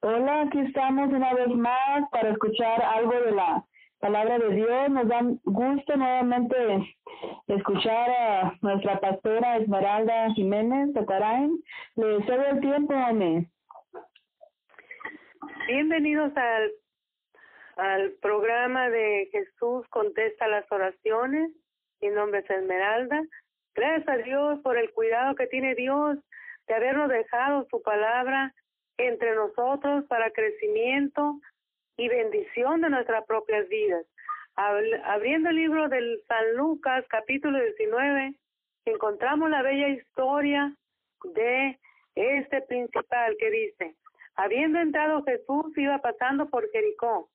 Hola, aquí estamos una vez más para escuchar algo de la palabra de Dios. Nos da gusto nuevamente escuchar a nuestra pastora Esmeralda Jiménez de Tarain. Le cedo el tiempo, amén. Bienvenidos al, al programa de Jesús contesta las oraciones. Mi nombre es Esmeralda. Gracias a Dios por el cuidado que tiene Dios de habernos dejado su palabra entre nosotros para crecimiento y bendición de nuestras propias vidas. Abriendo el libro del San Lucas, capítulo 19, encontramos la bella historia de este principal que dice, habiendo entrado Jesús, iba pasando por Jericó.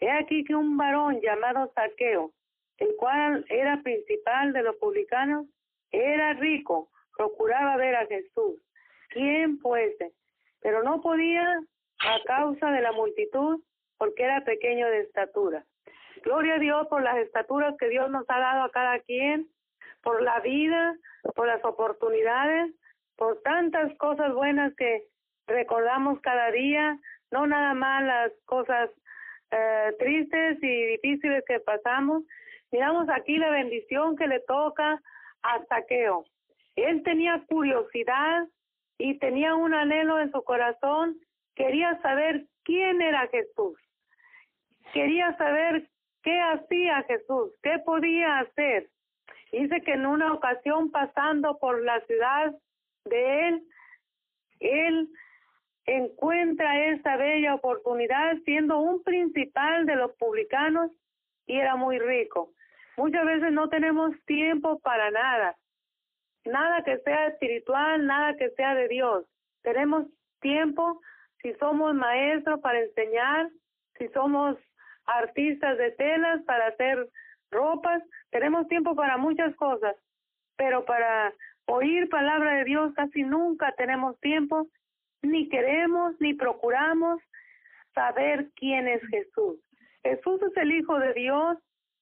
He aquí que un varón llamado Saqueo, el cual era principal de los publicanos, era rico, procuraba ver a Jesús. ¿Quién fuese? Pero no podía a causa de la multitud porque era pequeño de estatura. Gloria a Dios por las estaturas que Dios nos ha dado a cada quien, por la vida, por las oportunidades, por tantas cosas buenas que recordamos cada día, no nada más las cosas eh, tristes y difíciles que pasamos. Miramos aquí la bendición que le toca a Saqueo. Él tenía curiosidad y tenía un anhelo en su corazón, quería saber quién era Jesús, quería saber qué hacía Jesús, qué podía hacer. Dice que en una ocasión pasando por la ciudad de él, él encuentra esta bella oportunidad siendo un principal de los publicanos y era muy rico. Muchas veces no tenemos tiempo para nada nada que sea espiritual, nada que sea de Dios. Tenemos tiempo si somos maestros para enseñar, si somos artistas de telas para hacer ropas, tenemos tiempo para muchas cosas, pero para oír palabra de Dios casi nunca tenemos tiempo, ni queremos ni procuramos saber quién es Jesús. Jesús es el Hijo de Dios,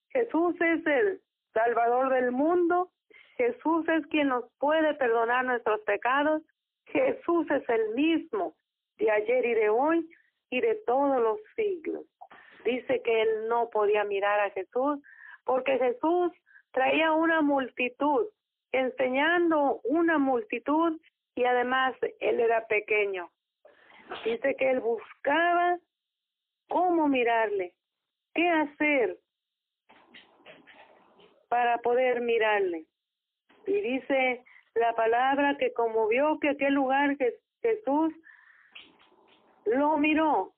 Jesús es el Salvador del mundo, Jesús es quien nos puede perdonar nuestros pecados. Jesús es el mismo de ayer y de hoy y de todos los siglos. Dice que él no podía mirar a Jesús porque Jesús traía una multitud, enseñando una multitud y además él era pequeño. Dice que él buscaba cómo mirarle, qué hacer para poder mirarle. Y dice la palabra que como vio que aquel lugar Jesús lo miró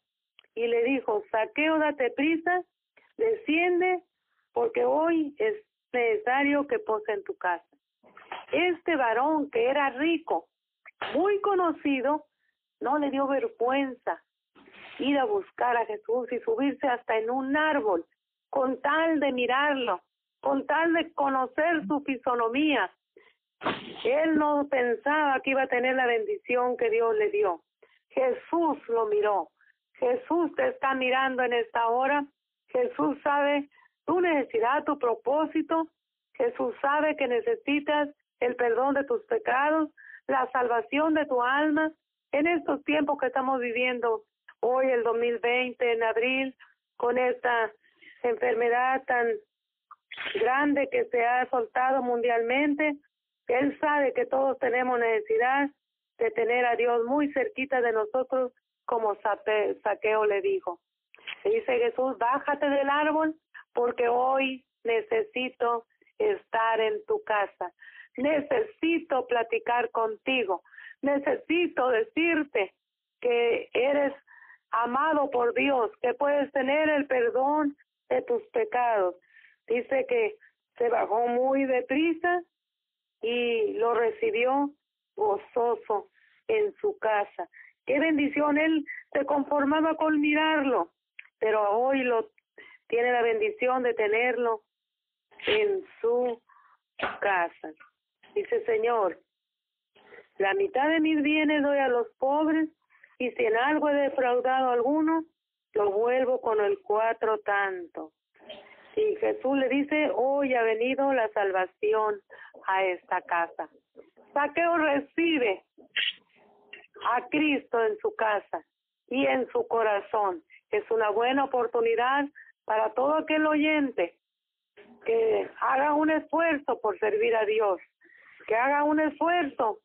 y le dijo, saqueo, date prisa, desciende, porque hoy es necesario que pose en tu casa. Este varón que era rico, muy conocido, no le dio vergüenza ir a buscar a Jesús y subirse hasta en un árbol con tal de mirarlo, con tal de conocer su fisonomía, él no pensaba que iba a tener la bendición que Dios le dio. Jesús lo miró. Jesús te está mirando en esta hora. Jesús sabe tu necesidad, tu propósito. Jesús sabe que necesitas el perdón de tus pecados, la salvación de tu alma. En estos tiempos que estamos viviendo, hoy el 2020, en abril, con esta enfermedad tan grande que se ha soltado mundialmente, él sabe que todos tenemos necesidad de tener a Dios muy cerquita de nosotros, como Saqueo le dijo. dice Jesús, bájate del árbol porque hoy necesito estar en tu casa. Necesito platicar contigo. Necesito decirte que eres amado por Dios, que puedes tener el perdón de tus pecados. Dice que se bajó muy deprisa y lo recibió gozoso en su casa. Qué bendición, él se conformaba con mirarlo, pero hoy lo tiene la bendición de tenerlo en su casa. Dice, Señor, la mitad de mis bienes doy a los pobres y si en algo he defraudado a alguno, lo vuelvo con el cuatro tanto. Y Jesús le dice, hoy ha venido la salvación a esta casa. Saqueo recibe a Cristo en su casa y en su corazón. Es una buena oportunidad para todo aquel oyente que haga un esfuerzo por servir a Dios, que haga un esfuerzo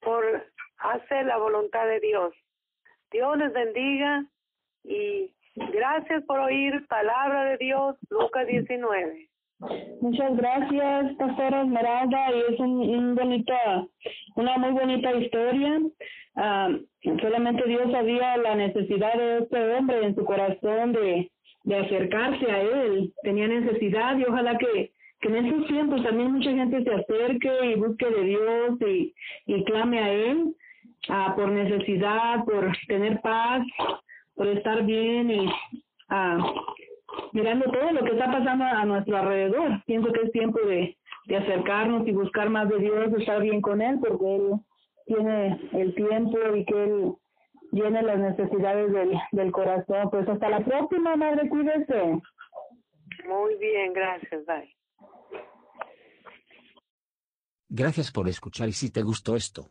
por hacer la voluntad de Dios. Dios les bendiga y gracias por oír palabra de Dios, Lucas 19. Muchas gracias, Pastora Esmeralda, y es un, bonita, una muy bonita historia. Ah, solamente Dios sabía la necesidad de este hombre en su corazón de, de acercarse a Él. Tenía necesidad y ojalá que, que en estos tiempos también mucha gente se acerque y busque de Dios y, clame a Él ah, por necesidad, por tener paz, por estar bien y ah, mirando todo lo que está pasando a nuestro alrededor. Pienso que es tiempo de, de acercarnos y buscar más de Dios, estar bien con Él, porque Él tiene el tiempo y que Él llene las necesidades del, del corazón. Pues hasta la próxima, madre, cuídese. Muy bien, gracias, bye. Gracias por escuchar y si te gustó esto,